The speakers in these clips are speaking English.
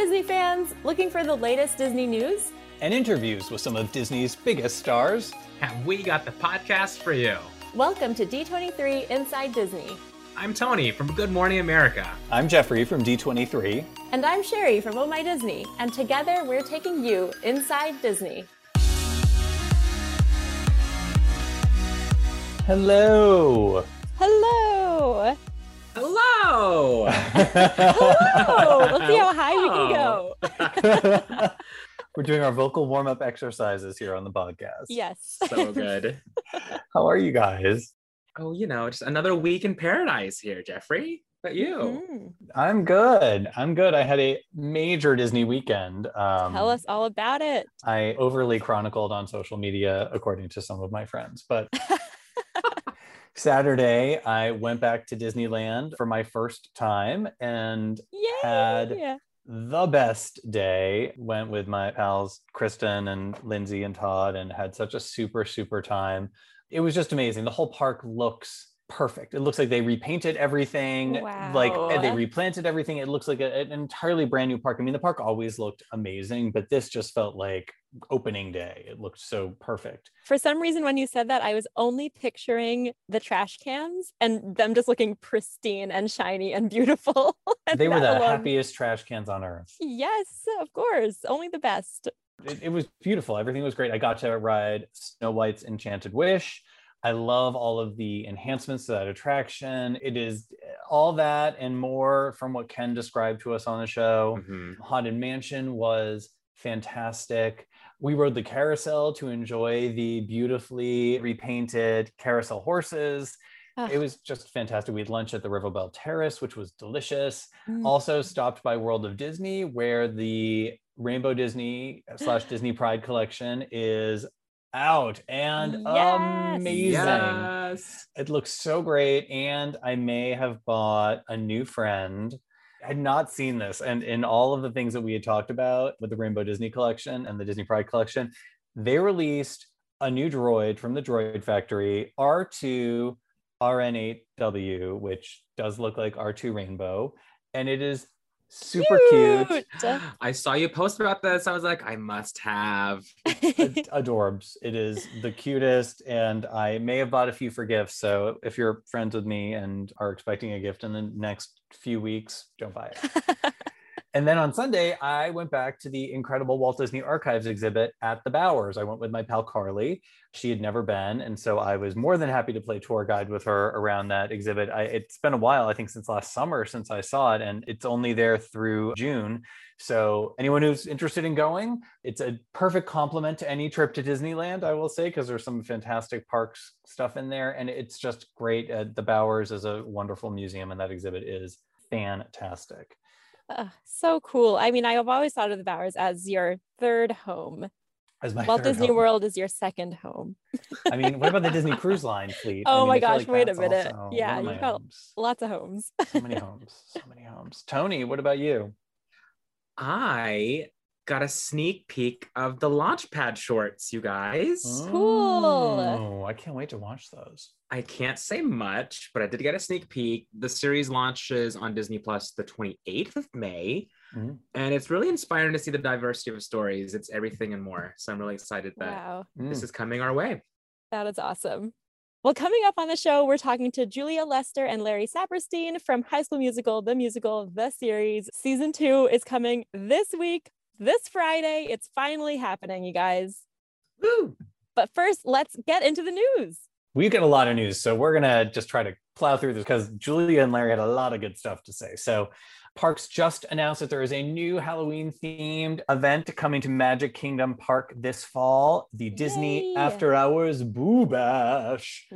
Disney fans! Looking for the latest Disney news? And interviews with some of Disney's biggest stars? And we got the podcast for you. Welcome to D23 Inside Disney. I'm Tony from Good Morning America. I'm Jeffrey from D23. And I'm Sherry from Oh My Disney. And together we're taking you inside Disney. Hello. Hello. Hello. Hello. Let's see how high we can go. We're doing our vocal warm up exercises here on the podcast. Yes. so good. How are you guys? Oh, you know, just another week in paradise here, Jeffrey. But you? Mhm. I'm good. I'm good. I had a major Disney weekend. Um, Tell us all about it. I overly chronicled on social media, according to some of my friends. But Saturday, I went back to Disneyland for my first time and Yay. had the best day. Went with my pals, Kristen and Lindsay and Todd, and had such a super, super time. It was just amazing. The whole park looks perfect. It looks like they repainted everything, like and they replanted everything. It looks like a- an entirely brand new park. I mean, the park always looked amazing, but this just felt like opening day. It looked so perfect. For some reason, when you said that, I was only picturing the trash cans and them just looking pristine and shiny and beautiful. And They were the alone- happiest trash cans on earth. Yes, of course. Only the best. it, it was beautiful. Everything was great. I got to ride Snow White's Enchanted Wish. I love all of the enhancements to that attraction. It is all that and more from what Ken described to us on the show. Mhm. Haunted Mansion was fantastic. We rode the carousel to enjoy the beautifully repainted carousel horses. Ugh. It was just fantastic. We had lunch at the River Belle Terrace, which was delicious Mm. also stopped by World of Disney, where the Rainbow Disney slash Disney Pride collection is out and Yes. amazing. Yes. It looks so great. And I may have bought a new friend. I had not seen this. And in all of the things that we had talked about with the Rainbow Disney collection and the Disney Pride collection, they released a new droid from the Droid Factory, R2 RN8W, which does look like R2 Rainbow. And it is super cute, I saw you post about this. I was like, I must have. ad- adorbs. It is the cutest. And I may have bought a few for gifts. So if you're friends with me and are expecting a gift in the next few weeks, don't buy it. And then on Sunday, I went back to the incredible Walt Disney Archives exhibit at the Bowers. I went with my pal Carly. She had never been. And so I was more than happy to play tour guide with her around that exhibit. I, it's been a while, I think, since last summer since I saw it, and it's only there through June. So anyone who's interested in going, it's a perfect complement to any trip to Disneyland, I will say, because there's some fantastic parks stuff in there. And it's just great. Uh, the Bowers is a wonderful museum, and that exhibit is fantastic. Ugh, so cool. I mean, I've always thought of the Bowers as your third home. As my Walt Disney home. World is your second home. I mean, what about the Disney Cruise Line fleet? I Oh mean, my gosh, like wait a minute. also one Yeah, of you my got- homes. Lots of homes. So many homes, so many homes. Tony, what about you? I got a sneak peek of the Launchpad shorts, you guys. Cool. Oh, I can't wait to watch those. I can't say much, but I did get a sneak peek. The series launches on Disney Plus the 28th of May, Mhm. and it's really inspiring to see the diversity of stories. It's everything and more. So I'm really excited that Wow. this Mm. is coming our way. That is awesome. Well, coming up on the show, we're talking to Julia Lester and Larry Saperstein from High School Musical, the musical, the series. Season two is coming this week, this Friday. It's finally happening, you guys. Woo! But first, let's get into the news. We've got a lot of news, so we're gonna just try to plow through this because Julia and Larry had a lot of good stuff to say. So, Parks just announced that there is a new Halloween themed event coming to Magic Kingdom Park this fall, the Disney Yay. After Hours Boo Bash.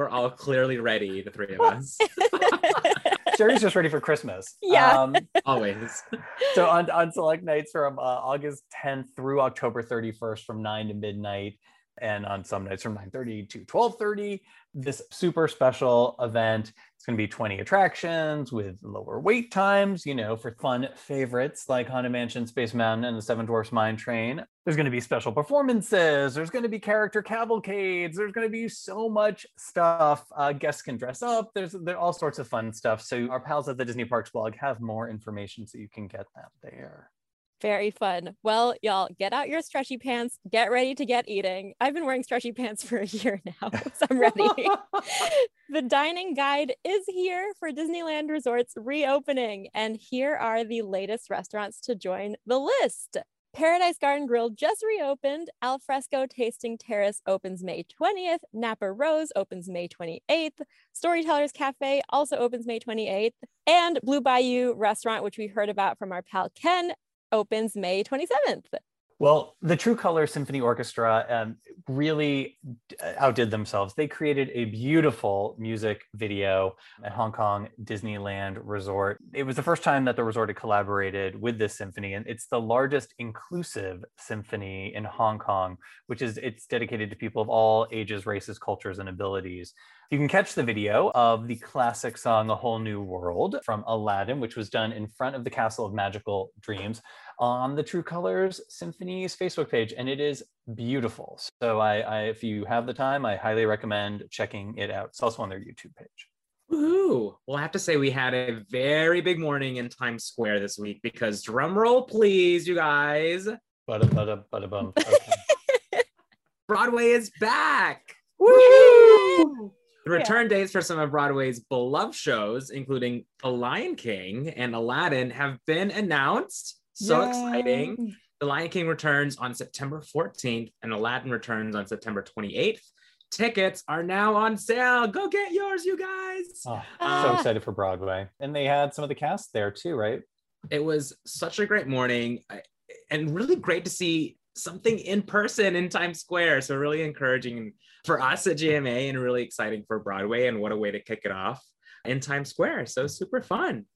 We're all clearly ready, the three of us. Sherry's just ready for Christmas. Yeah. Um, Always. so on, on select nights from uh, August 10th through October 31st from 9 to midnight, and on some nights from 9.30 to 12.30 this super special event it's going to be 20 attractions with lower wait times you know for fun favorites like haunted mansion space mountain and the seven dwarfs mine train. There's going to be special performances there's going to be character cavalcades there's going to be so much stuff. Uh, guests can dress up there's there all sorts of fun stuff. So our pals at the disney parks blog have more information so you can get that there very fun. Well, y'all get out your stretchy pants, get ready to get eating. I've been wearing stretchy pants for a year now, so I'm ready. the dining guide is here for Disneyland Resorts reopening, and here are the latest restaurants to join the list. Paradise Garden Grill just reopened. Alfresco Tasting Terrace opens May 20th. Napa Rose opens May 28th. Storytellers Cafe also opens May 28th. And Blue Bayou Restaurant, which we heard about from our pal Ken, opens May 27th. Well, the True Color Symphony Orchestra um, really outdid themselves. They created a beautiful music video at Hong Kong Disneyland Resort. It was the first time that the resort had collaborated with this symphony, and it's the largest inclusive symphony in Hong Kong, which is it's dedicated to people of all ages, races, cultures, and abilities. You can catch the video of the classic song A Whole New World from Aladdin, which was done in front of the Castle of Magical Dreams on the True Colors Symphony's Facebook page, and it is beautiful. So I, I if you have the time, I highly recommend checking it out. It's also on their YouTube page. Woohoo! Well, I have to say we had a very big morning in Times Square this week because drum roll, please, you guys. Bada bada bada bum. Okay. Broadway is back. Woo! The return yeah. dates for some of Broadway's beloved shows, including The Lion King and Aladdin, have been announced. So Yay. exciting. The Lion King returns on September 14th and Aladdin returns on September 28th. Tickets are now on sale. Go get yours, you guys. Oh, so excited for Broadway. And they had some of the cast there too, right? It was such a great morning and really great to see something in person in Times Square. So really encouraging for us at GMA and really exciting for Broadway. And what a way to kick it off in Times Square. So super fun.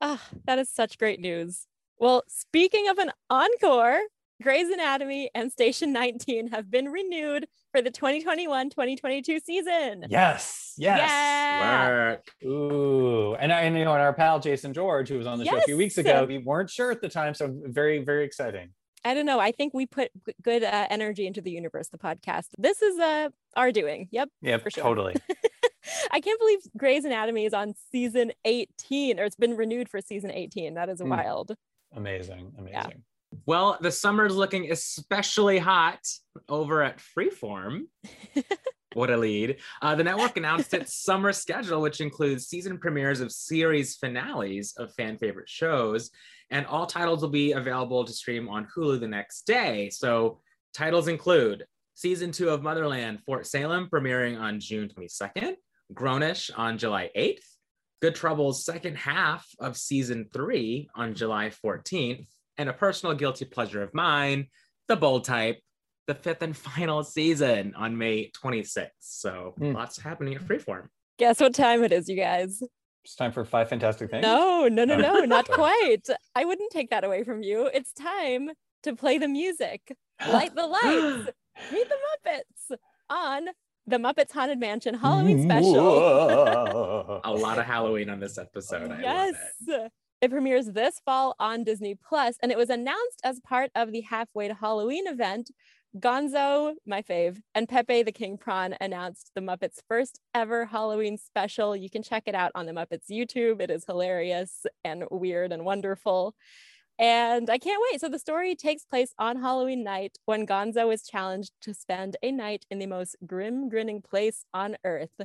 Ah, that is such great news. Well, speaking of an encore, Grey's Anatomy and Station 19 have been renewed for the 2021-2022 season. Yes, yes. Yeah. Work. Ooh, and I and, you know, and our pal Jason George, who was on the yes. show a few weeks ago, we weren't sure at the time, so very, very exciting. I don't know. I think we put good uh, energy into the universe, the podcast. This is uh, our doing. Yep. Yep. For sure. Totally. I can't believe Grey's Anatomy is on season 18 or it's been renewed for season 18. That is mm. wild. Amazing. Amazing. Yeah. Well, the summer's looking especially hot over at Freeform. what a lead. Uh, the network announced its summer schedule, which includes season premieres of series finales of fan favorite shows and all titles will be available to stream on Hulu the next day. So titles include season two of Motherland, Fort Salem, premiering on June 22nd, Grownish on July 8th, Good Trouble's second half of season three on July 14th, and a personal guilty pleasure of mine, The Bold Type, the fifth and final season on May 26th. So mm. lots happening at Freeform. Guess what time it is, you guys? It's time for five fantastic things. No, no, no, no, not quite. I wouldn't take that away from you. It's time to play the music, light the lights, meet the Muppets on the Muppets Haunted Mansion Halloween special. a lot of Halloween on this episode. I yes. It. it premieres this fall on Disney Plus, and it was announced as part of the Halfway to Halloween event Gonzo, my fave, and Pepe the King Prawn announced the Muppets' first ever Halloween special. You can check it out on the Muppets YouTube. It is hilarious and weird and wonderful. And I can't wait. So the story takes place on Halloween night when Gonzo is challenged to spend a night in the most grim, grinning place on earth.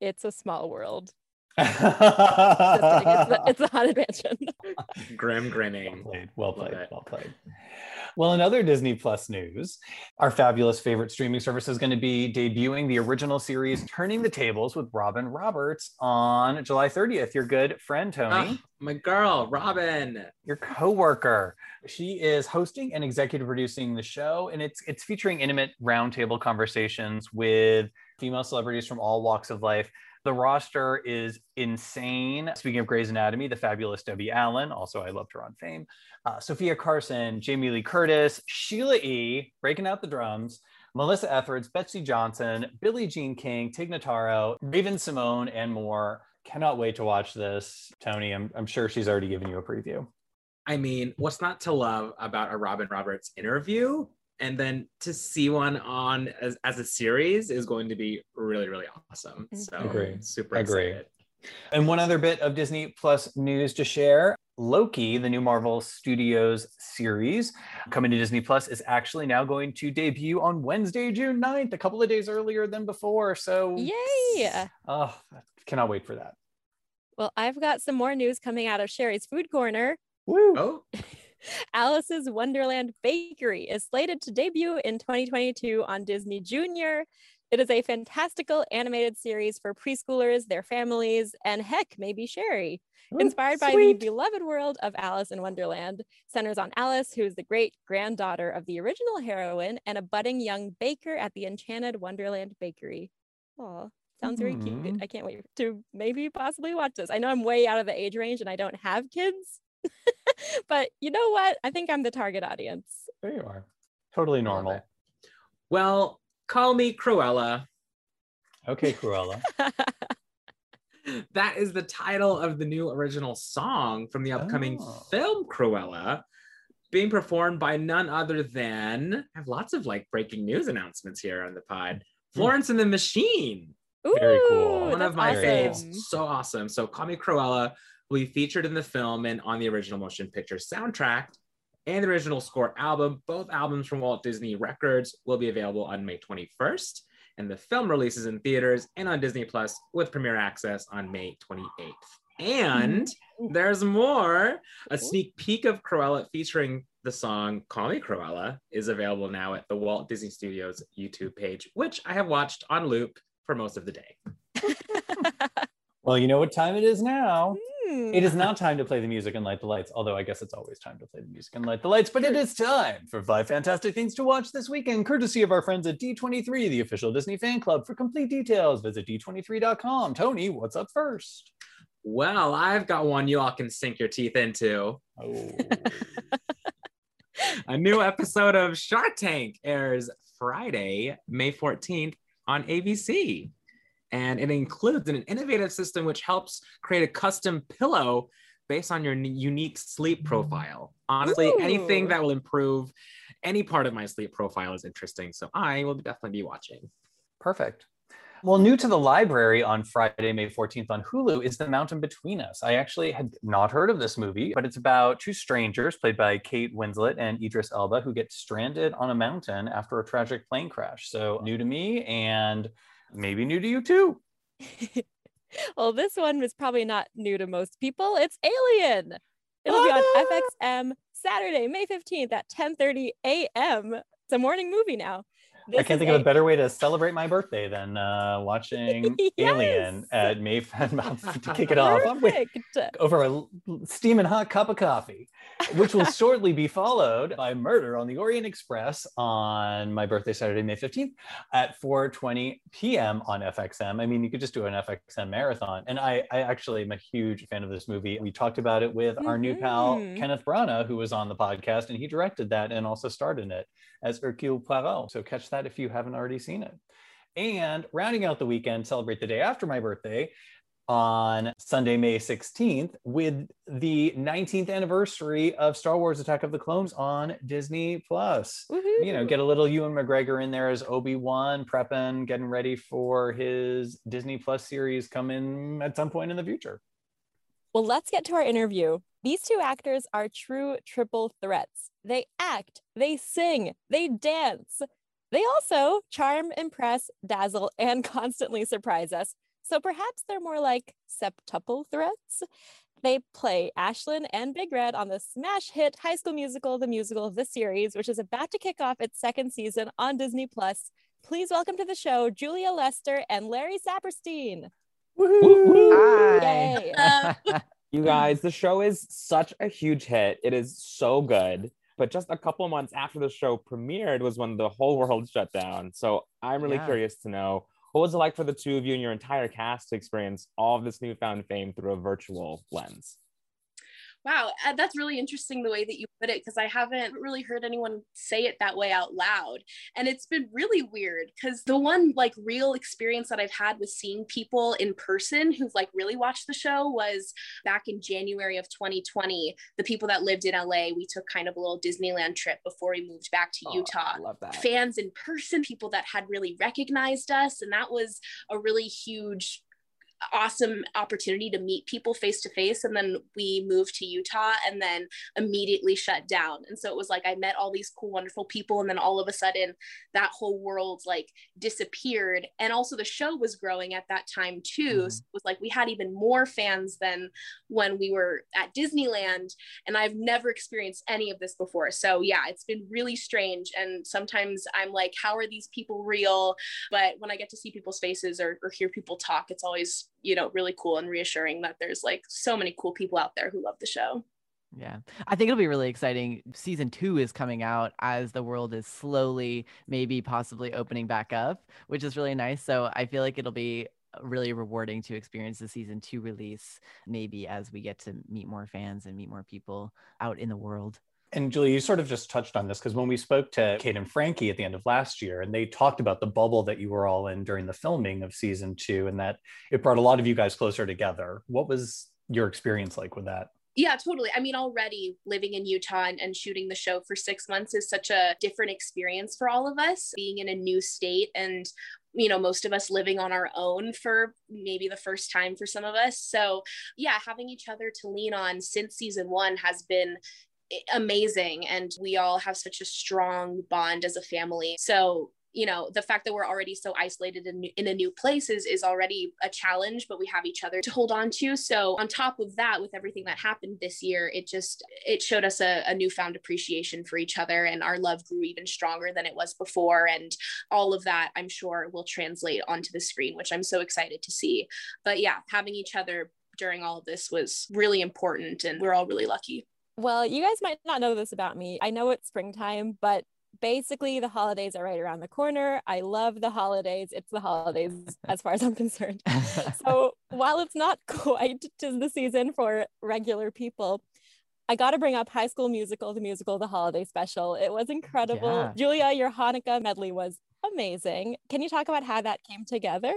It's a small world. It's, it's a haunted mansion. Grim grinning. Well played. Well played. Well played. Well, in other Disney Plus news, our fabulous favorite streaming service is going to be debuting the original series Turning the Tables with Robin Roberts on July 30th. Your good friend, Tony. Oh, my girl, Robin. Your co-worker. She is hosting and executive producing the show, and it's it's featuring intimate roundtable conversations with female celebrities from all walks of life. The roster is insane. Speaking of Grey's Anatomy, the fabulous Debbie Allen, also I loved her on Fame, uh, Sofia Carson, Jamie Lee Curtis, Sheila E. breaking out the drums, Melissa Etheridge, Betsey Johnson, Billie Jean King, Tig Notaro, Raven-Symoné, and more. Cannot wait to watch this. Tony, I'm, I'm sure she's already given you a preview. I mean, what's not to love about a Robin Roberts interview? And then to see one on as, as a series is going to be really, really awesome. Mm-hmm. So Agree. super Agree. excited. And one other bit of Disney Plus news to share. Loki, the new Marvel Studios series coming to Disney Plus, is actually now going to debut on Wednesday, June 9th, a couple of days earlier than before. So, Yay! oh, cannot wait for that. Well, I've got some more news coming out of Sherry's Food Corner. Woo! Oh, Alice's Wonderland Bakery is slated to debut in 2022 on Disney Junior. It is a fantastical animated series for preschoolers, their families, and heck, maybe Sherry. Ooh, Inspired by the beloved world of Alice in Wonderland, centers on Alice, who is the great granddaughter of the original heroine and a budding young baker at the Enchanted Wonderland Bakery. Oh, sounds very cute. Mhm. I can't wait to maybe possibly watch this. I know I'm way out of the age range and I don't have kids, but you know what? I think I'm the target audience. There you are. Totally normal. well, call me Cruella. Okay, Cruella. That is the title of the new original song from the upcoming Oh. film Cruella, being performed by none other than I have lots of like breaking news announcements here on the pod. Hmm. Florence and the Machine, Very cool. Ooh, one of my Very faves. So awesome. So Call Me Cruella will be featured in the film and on the original motion picture soundtrack and the original score album. Both albums from Walt Disney Records will be available on May 21st. And the film releases in theaters and on Disney Plus with premiere access on May 28th. And mm-hmm. there's more. A sneak peek of Cruella featuring the song Call Me Cruella is available now at the Walt Disney Studios YouTube page, which I have watched on loop for most of the day. Well, you know what time it is now. Mm. Hmm. It is now time to play the music and light the lights, although I guess it's always time to play the music and light the lights, but it is time for five fantastic things to watch this weekend, courtesy of our friends at D23, the official Disney fan club. For complete details, visit d23.com. Tony, what's up first? Well, I've got one you all can sink your teeth into. Oh, A new episode of Shark Tank airs Friday, May 14th on ABC. And it includes an innovative system which helps create a custom pillow based on your unique sleep mm-hmm. profile. Honestly, anything that will improve any part of my sleep profile is interesting. So I will definitely be watching. perfect. Well, new to the library on Friday, May 14th on Hulu is The Mountain Between Us. I actually had not heard of this movie, but it's about two strangers played by Kate Winslet and Idris Elba who get stranded on a mountain after a tragic plane crash. So new to me and maybe new to you too. well, this one was probably not new to most people. It's Alien. It'll be on Ah! FXM Saturday, May 15th at 10:30 a.m. It's a morning movie now. I can't think of a- a better way to celebrate my birthday than uh, watching Alien Yes. at May to kick it off with, over a steaming hot cup of coffee, which will shortly be followed by Murder on the Orient Express on my birthday, Saturday, May 15th at 4:20 p.m. on FXM. I mean, you could just do an FXM marathon. And I, I actually am a huge fan of this movie. We talked about it with our new pal Mhm. Kenneth Branagh, who was on the podcast, and he directed that and also starred in it as Hercule Poirot. So catch that if you haven't already seen it. And rounding out the weekend, celebrate the day after my birthday on Sunday, May 16th, with the 19th anniversary of Star Wars Attack of the Clones on Disney Plus. You know, get a little Ewan McGregor in there as Obi-Wan, prepping, getting ready for his Disney Plus series coming at some point in the future. Well, let's get to our interview. These two actors are true triple threats. They act, they sing, they dance. They also charm, impress, dazzle, and constantly surprise us. So perhaps they're more like septuple threats. They play Ashlyn and Big Red on the smash hit High School Musical, the musical, of the series, which is about to kick off its second season on Disney Plus. Please welcome to the show Julia Lester and Larry Saperstein. Hi. Yay. You guys, the show is such a huge hit. It is so good. But just a couple months after the show premiered was when the whole world shut down. So I'm really Yeah. curious to know what was it like for the two of you and your entire cast to experience all of this newfound fame through a virtual lens? Wow, uh, that's really interesting the way that you put it because I haven't really heard anyone say it that way out loud. And it's been really weird because the one like real experience that I've had with seeing people in person who've like really watched the show was back in January of 2020. The people that lived in LA, we took kind of a little Disneyland trip before we moved back to Oh, Utah. I love that. Fans in person, people that had really recognized us. And that was a really huge awesome opportunity to meet people face to face and then we moved to Utah and then immediately shut down. And so it was like I met all these cool wonderful people and then all of a sudden that whole world like disappeared. And also the show was growing at that time too. Mhm. so it was like we had even more fans than when we were at Disneyland and I've never experienced any of this before. So yeah it's been really strange and sometimes I'm like how are these people real? But when I get to see people's faces or, or hear people talk it's always you know really cool and reassuring that there's like so many cool people out there who love the show Yeah. I think it'll be really exciting. Season two is coming out as the world is slowly, maybe possibly opening back up, which is really nice. So I feel like it'll be really rewarding to experience the season two release, maybe as we get to meet more fans and meet more people out in the world. And Julie, you sort of just touched on this because when we spoke to Kate and Frankie at the end of last year, and they talked about the bubble that you were all in during the filming of season two, and that it brought a lot of you guys closer together. What was your experience like with that? yeah totally i mean already living in utah and, and shooting the show for six months is such a different experience for all of us being in a new state and you know most of us living on our own for maybe the first time for some of us so yeah having each other to lean on since season one has been amazing and we all have such a strong bond as a family. So you know the fact that we're already so isolated in, in a new place is, is already a challenge but we have each other to hold on to. So on top of that with everything that happened this year it just it showed us a, a newfound appreciation for each other and our love grew even stronger than it was before and all of that i'm sure will translate onto the screen which i'm so excited to see. But yeah having each other during all of this was really important and we're all really lucky Well, you guys might not know this about me. I know it's springtime, but basically the holidays are right around the corner. I love the holidays. It's the holidays as far as I'm concerned. So while it's not quite to the season for regular people, I got to bring up High School Musical, the musical, the holiday special. It was incredible. Yeah. Julia, your Hanukkah medley was amazing. Can you talk about how that came together?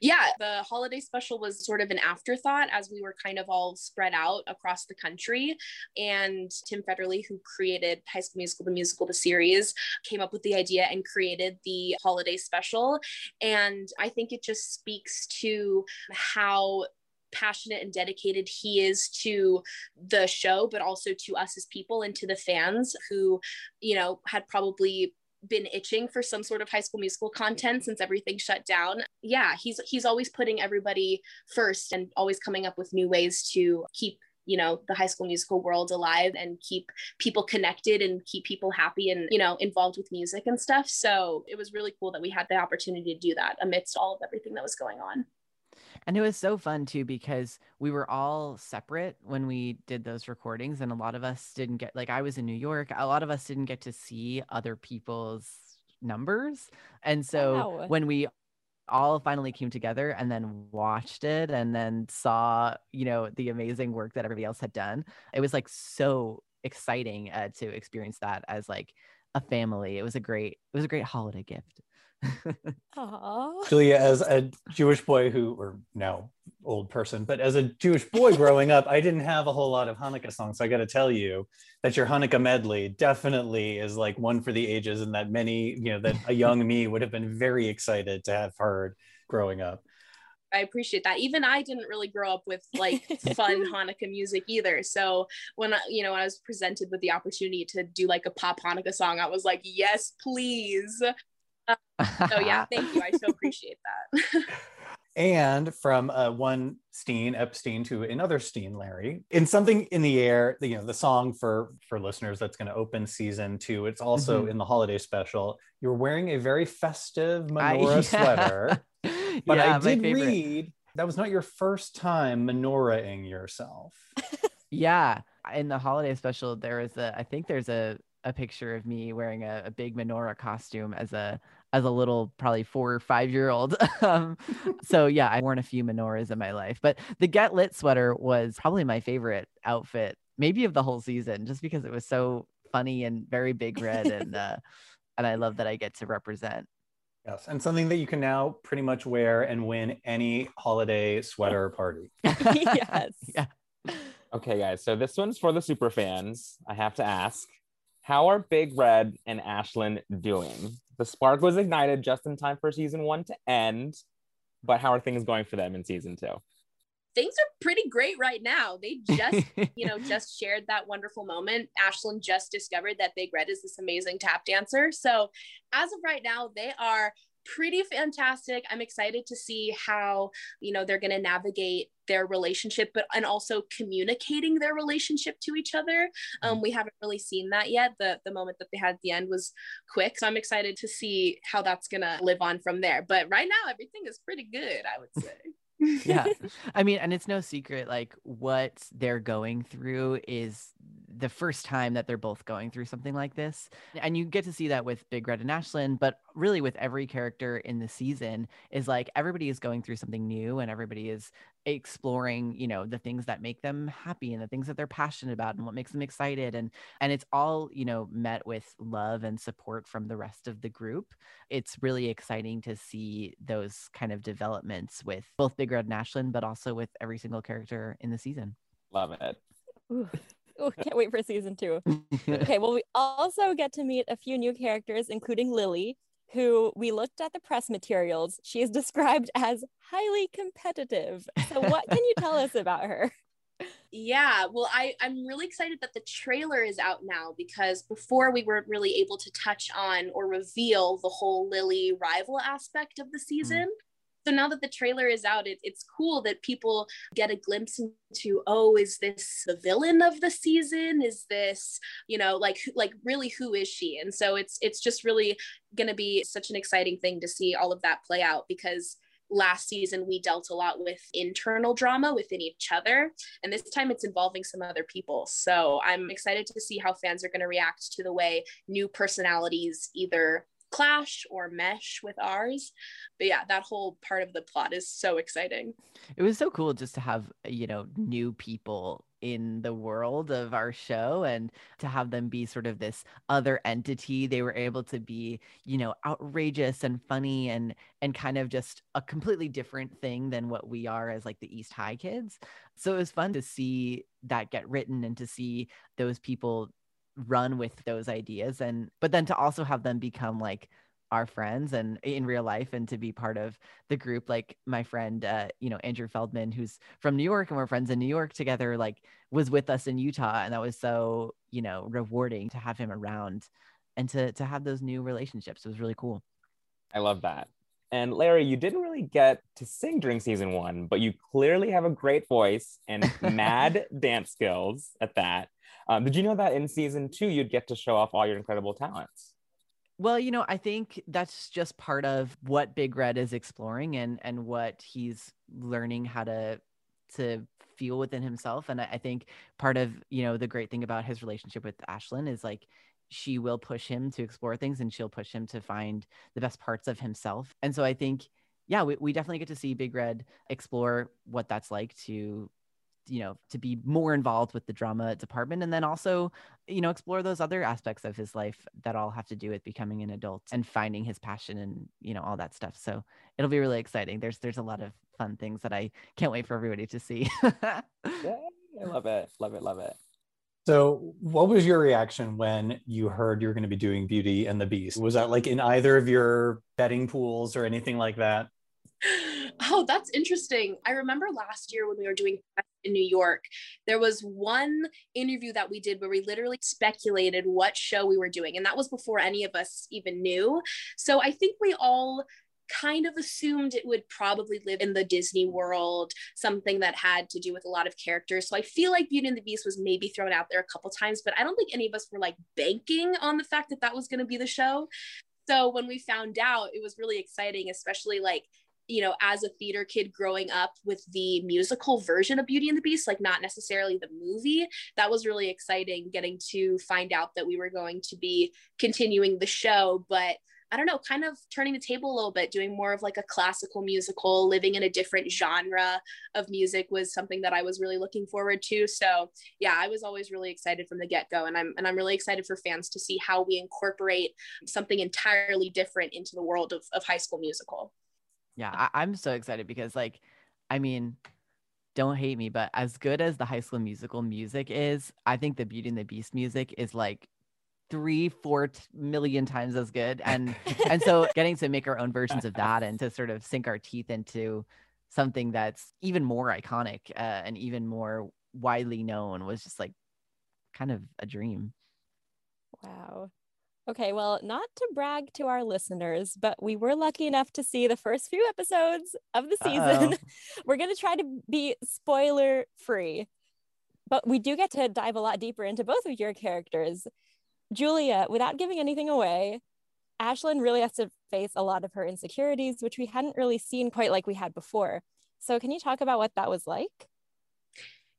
Yeah, the holiday special was sort of an afterthought as we were kind of all spread out across the country. And Tim Federle, who created High School Musical, the musical, the series, came up with the idea and created the holiday special. And I think it just speaks to how passionate and dedicated he is to the show but also to us as people and to the fans who you know had probably been itching for some sort of high school musical content mm-hmm. since everything shut down. Yeah, he's he's always putting everybody first and always coming up with new ways to keep you know the high school musical world alive and keep people connected and keep people happy and you know involved with music and stuff. So it was really cool that we had the opportunity to do that amidst all of everything that was going on And it was so fun too because we were all separate when we did those recordings, and a lot of us didn't get like I was in New York. A lot of us didn't get to see other people's numbers, and so Wow. when we all finally came together and then watched it and then saw you know the amazing work that everybody else had done it was like so exciting uh, to experience that as like a family it was a great it was a great holiday gift Aww. Julia, as a Jewish boy who, or now old person, but as a Jewish boy growing up, I didn't have a whole lot of Hanukkah songs. So I got to tell you that your Hanukkah medley definitely is like one for the ages, and that many, you know, that a young me would have been very excited to have heard growing up. I appreciate that. Even I didn't really grow up with like fun Hanukkah music either. So when I, you know, when I was presented with the opportunity to do like a pop Hanukkah song, I was like, yes, please. So yeah, thank you. I so appreciate that. and from uh, one Steen Epstein to another Steen Larry in something in the air you know the song for for listeners that's going to open season two it's also Mhm. in the holiday special you're wearing a very festive I- menorah yeah. sweater but Yeah, I did read that was not your first time menorahing yourself Yeah, in the holiday special, there is a. I think there's a a picture of me wearing a, a big menorah costume as a as a little probably four or five year old. um, so yeah, I've worn a few menorahs in my life, but the Get Lit sweater was probably my favorite outfit maybe of the whole season, just because it was so funny and very big red, and uh, and I love that I get to represent. Yes, and something that you can now pretty much wear and win any holiday sweater party. yes. Yeah. Okay, guys. So this one's for the super fans. I have to ask, how are Big Red and Ashlyn doing? The spark was ignited just in time for season one to end, but how are things going for them in season two? Things are pretty great right now. They just, you know, just shared that wonderful moment. Ashlyn just discovered that Big Red is this amazing tap dancer. So, as of right now, they are pretty fantastic. I'm excited to see how, you know, they're going to navigate their relationship, but and also communicating their relationship to each other. Um, we haven't really seen that yet. The the moment that they had at the end was quick, so I'm excited to see how that's gonna live on from there. But right now, everything is pretty good, I would say. Yeah. I mean and it's no secret like what they're going through is the first time that they're both going through something like this and you get to see that with big red and ashlyn but really with every character in the season is like everybody is going through something new and everybody is exploring you know the things that make them happy and the things that they're passionate about and what makes them excited and and it's all you know met with love and support from the rest of the group it's really exciting to see those kind of developments with both big red and ashlyn but also with every single character in the season Love it. Ooh. Ooh, can't wait for season two. Okay, well, we also get to meet a few new characters, including Lily, who we looked at the press materials. She is described as highly competitive. So, what can you tell us about her? Yeah, well, I, I'm really excited that the trailer is out now because before we weren't really able to touch on or reveal the whole Lily rival aspect of the mm. season. So now that the trailer is out, it, it's cool that people get a glimpse into, oh, is this the villain of the season? Is this, you know, like like really who is she? And so it's it's just really gonna be such an exciting thing to see all of that play out because last season we dealt a lot with internal drama within each other and this time it's involving some other people so i'm excited to see how fans are going to react to the way new personalities either clash or mesh with ours. But yeah that whole part of the plot is so exciting. It was so cool just to have you know new people in the world of our show and to have them be sort of this other entity. They were able to be you know outrageous and funny and and kind of just a completely different thing than what we are as like the east high kids. So it was fun to see that get written and to see those people run with those ideas and but then to also have them become like our friends and in real life and to be part of the group like my friend uh, you know andrew feldman who's from new york and we're friends in new york together like was with us in utah and that was so you know rewarding to have him around and to to have those new relationships it was really cool I love that. And Larry, you didn't really get to sing during season one, but you clearly have a great voice and mad dance skills at that. Um, did you know that in season two, you'd get to show off all your incredible talents? Well, you know, I think that's just part of what Big Red is exploring and and what he's learning how to to feel within himself. And I, I think part of, you know, the great thing about his relationship with Ashlyn is like she will push him to explore things and she'll push him to find the best parts of himself. And so I think, yeah, we, we definitely get to see Big Red explore what that's like to you know to be more involved with the drama department and then also you know explore those other aspects of his life that all have to do with becoming an adult and finding his passion and you know all that stuff so it'll be really exciting there's there's a lot of fun things that i can't wait for everybody to see Yeah, I love it. Love it. Love it. So, what was your reaction when you heard you were going to be doing Beauty and the Beast? Was that like in either of your betting pools or anything like that? Oh, that's interesting. I remember last year when we were doing in New York, there was one interview that we did where we literally speculated what show we were doing. And that was before any of us even knew. So I think we all kind of assumed it would probably live in the Disney world, something that had to do with a lot of characters. So I feel like Beauty and the Beast was maybe thrown out there a couple times, but I don't think any of us were like banking on the fact that that was going to be the show. So when we found out, it was really exciting, especially like you know, as a theater kid growing up with the musical version of Beauty and the Beast, like not necessarily the movie, that was really exciting getting to find out that we were going to be continuing the show. But I don't know, kind of turning the table a little bit, doing more of like a classical musical, living in a different genre of music was something that I was really looking forward to. So yeah, I was always really excited from the get-go. And I'm and I'm really excited for fans to see how we incorporate something entirely different into the world of, of high school musical. Yeah, I- I'm so excited because like, I mean, don't hate me, but as good as the high school musical music is, I think the Beauty and the Beast music is like three, four t- million times as good. And and so getting to make our own versions of that and to sort of sink our teeth into something that's even more iconic uh, and even more widely known was just like kind of a dream. Wow. Okay, well, not to brag to our listeners, but we were lucky enough to see the first few episodes of the season. we're going to try to be spoiler free, but we do get to dive a lot deeper into both of your characters. Julia, without giving anything away, Ashlyn really has to face a lot of her insecurities, which we hadn't really seen quite like we had before. So, can you talk about what that was like?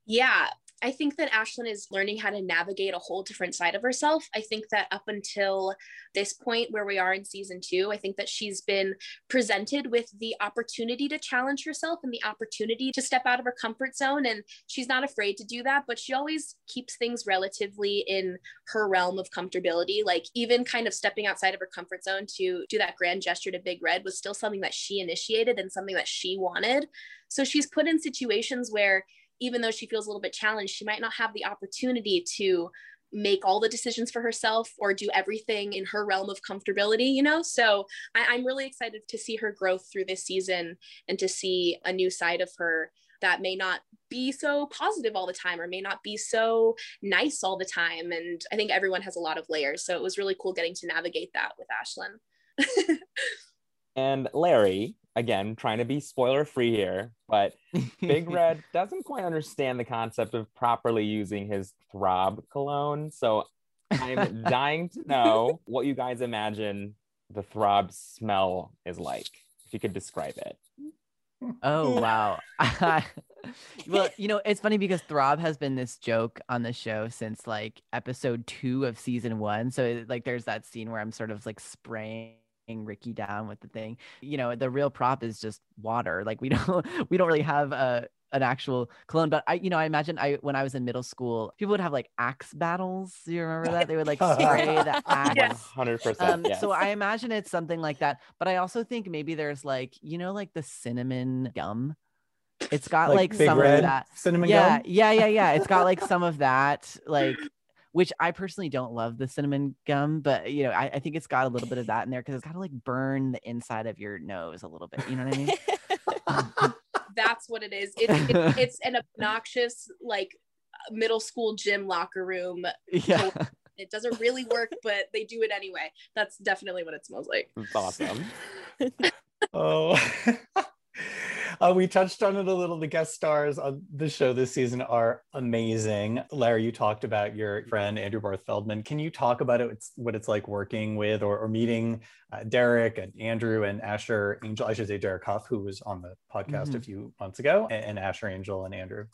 Yeah, I think that Ashlyn is learning how to navigate a whole different side of herself. I think that up until this point where we are in season two, I think that she's been presented with the opportunity to challenge herself and the opportunity to step out of her comfort zone. And she's not afraid to do that, but she always keeps things relatively in her realm of comfortability. Like even kind of stepping outside of her comfort zone to do that grand gesture to Big Red was still something that she initiated and something that she wanted. So she's put in situations where even though she feels a little bit challenged, she might not have the opportunity to make all the decisions for herself or do everything in her realm of comfortability, you know? So I, am really excited to see her growth through this season and to see a new side of her that may not be so positive all the time or may not be so nice all the time. And I think everyone has a lot of layers. So it was really cool getting to navigate that with Ashlyn. and Larry, again, trying to be spoiler free here, but Big Red doesn't quite understand the concept of properly using his throb cologne. So I'm dying to know what you guys imagine the throb smell is like. If you could describe it. Oh wow. well, you know, it's funny because Throb has been this joke on the show since like episode 2 of season 1. So like there's that scene where I'm sort of like spraying Ricky down with the thing. You know, the real prop is just water. Like we don't we don't really have a an actual cologne. But I, you know, I imagine I when I was in middle school, people would have like axe battles. Do you remember that? They would like spray the axe. Hundred percent. Um, so I imagine it's something like that. But I also think maybe there's like, you know, like the cinnamon gum. It's got like, like some of that cinnamon yeah, gum. Yeah, yeah, yeah. It's got like some of that, like which I personally don't love the cinnamon gum, but you know, I, I think it's got a little bit of that in there because it's got to like burn the inside of your nose a little bit. You know what I mean? That's what it is. It's, it's, it's an obnoxious like middle school gym locker room. Yeah. It doesn't really work, but they do it anyway. That's definitely what it smells like. It's awesome. oh. Uh, we touched on it a little. The guest stars on the show this season are amazing. Larry, you talked about your friend Andrew Barth Feldman. Can you talk about it? It's, what it's like working with or, or meeting uh, Derek and Andrew and Asher Angel? I should say Derek Hough, who was on the podcast mm-hmm. a few months ago, and, and Asher Angel and Andrew.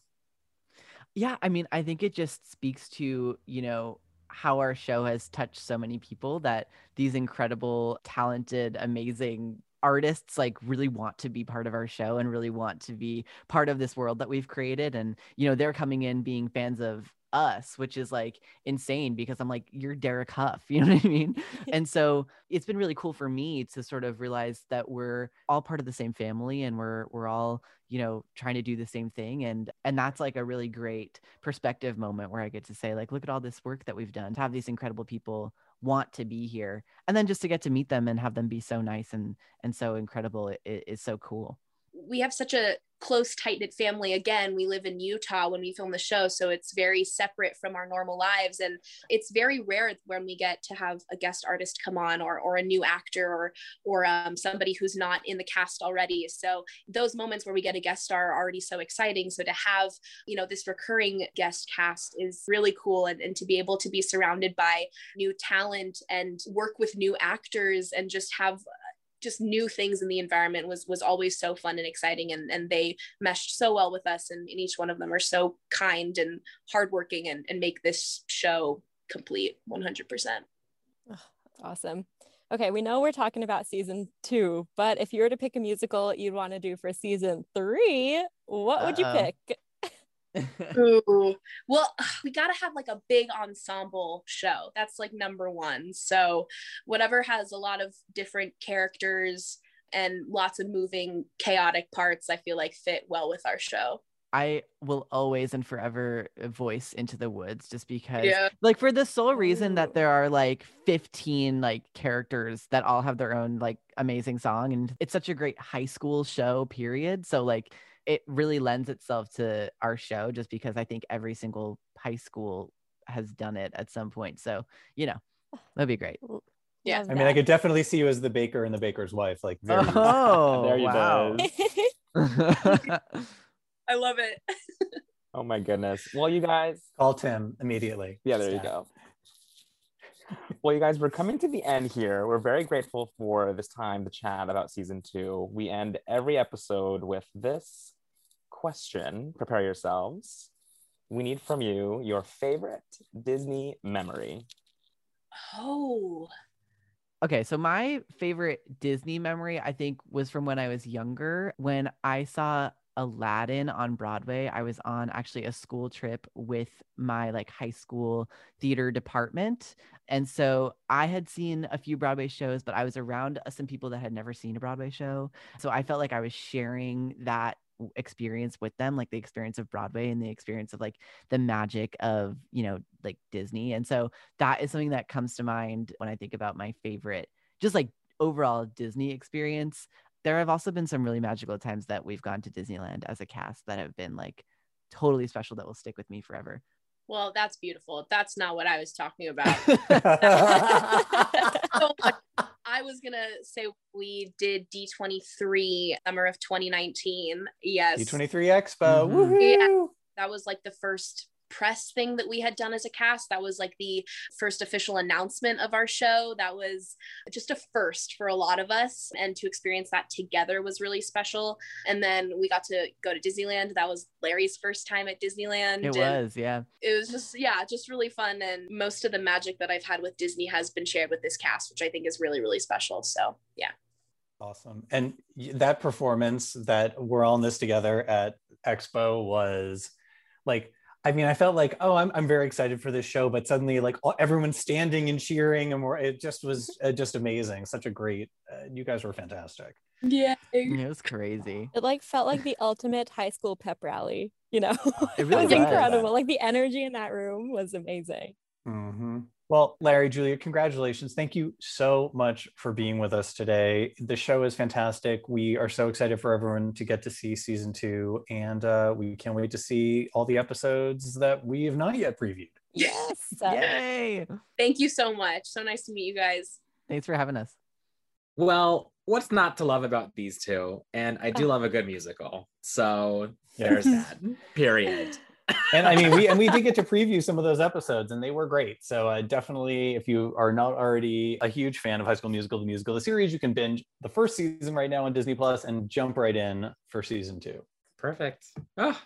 Yeah, I mean, I think it just speaks to you know how our show has touched so many people that these incredible, talented, amazing artists like really want to be part of our show and really want to be part of this world that we've created and you know they're coming in being fans of us, which is like insane because I'm like, you're Derek Hough, you know what I mean? and so it's been really cool for me to sort of realize that we're all part of the same family and we're we're all, you know, trying to do the same thing. And and that's like a really great perspective moment where I get to say, like, look at all this work that we've done to have these incredible people want to be here. And then just to get to meet them and have them be so nice and and so incredible is so cool we have such a close tight knit family. Again we live in utah when we film the show so it's very separate from our normal lives. And it's very rare when we get to have a guest artist come on or, or a new actor or or um, somebody who's not in the cast already. So those moments where we get a guest star are already so exciting. So to have you know this recurring guest cast is really cool and, and to be able to be surrounded by new talent and work with new actors and just have just new things in the environment was was always so fun and exciting and and they meshed so well with us and, and each one of them are so kind and hardworking and, and make this show complete 100% oh, awesome Okay, we know we're talking about season two, but if you were to pick a musical you'd want to do for season three, what would you Uh-oh. pick? Ooh. Well, we got to have like a big ensemble show. That's like number one. So, whatever has a lot of different characters and lots of moving, chaotic parts, I feel like fit well with our show. I will always and forever voice Into the Woods just because Yeah. like for the sole reason Ooh. that there are like 15 like characters that all have their own like amazing song and it's such a great high school show period so like it really lends itself to our show just because I think every single high school has done it at some point so you know that'd be great Yeah. Love I mean, I could definitely see you as the baker and the baker's wife. Like, very easily. oh There you wow. I love it. Oh my goodness. Well, you guys, call Tim immediately. Yeah, there you go. Well, you guys, we're coming to the end here. We're very grateful for this time to chat about season two. We end every episode with this question. Prepare yourselves. We need from you your favorite Disney memory. Oh, Okay, so my favorite Disney memory, I think, was from when I was younger. When I saw Aladdin on Broadway, I was on actually a school trip with my like high school theater department. And so I had seen a few Broadway shows, but I was around uh, some people that had never seen a Broadway show. So I felt like I was sharing that experience with them, like the experience of Broadway and the experience of like the magic of, you know, like Disney. And so that is something that comes to mind when I think about my favorite, just like overall Disney experience. There have also been some really magical times that we've gone to Disneyland as a cast that have been like totally special that will stick with me forever. Well, that's beautiful. That's not what I was talking about. So, I was gonna say we did D23 summer of 2019. Yes, D23 Expo. Mhm. Woohoo! that was like the first press thing that we had done as a cast. That was like the first official announcement of our show. That was just a first for a lot of us. And to experience that together was really special. And then we got to go to Disneyland. That was Larry's first time at Disneyland. It and was, yeah. It was just, yeah, just really fun. And most of the magic that I've had with Disney has been shared with this cast, which I think is really, really special. So, yeah. Awesome. And that performance that we're all in this together at Expo was like, I mean, I felt like, oh, I'm, I'm very excited for this show, but suddenly like all, everyone's standing and cheering and we're, it just was uh, just amazing. Such a great, uh, you guys were fantastic. Yeah. It was crazy. It like felt like the ultimate high school pep rally, you know? It it was was. incredible. Like the energy in that room was amazing. Mhm. Well, Larry, Julia, congratulations. Thank you so much for being with us today. The show is fantastic. We are so excited for everyone to get to see season two, and uh, we can't wait to see all the episodes that we have not yet previewed. Yes. Yay. Thank you so much. So nice to meet you guys. Thanks for having us. Well, what's not to love about these two? And I do love a good musical. So there's that. Period. And I mean, we and we did get to preview some of those episodes, and they were great. So uh, definitely, if you are not already a huge fan of High School Musical, the musical, the series, you can binge the first season right now on Disney Plus and jump right in for season two. Perfect. Oh,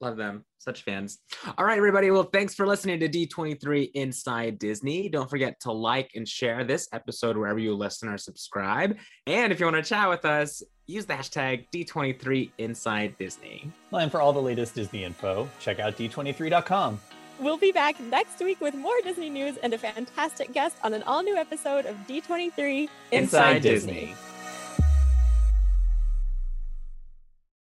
love them. Such fans. All right, everybody. Well, thanks for listening to D23 Inside Disney. Don't forget to like and share this episode wherever you listen or subscribe. And if you want to chat with us, use the hashtag D23InsideDisney. And for all the latest Disney info, check out d23.com. We'll be back next week with more Disney news and a fantastic guest on an all new episode of D23 Inside Disney.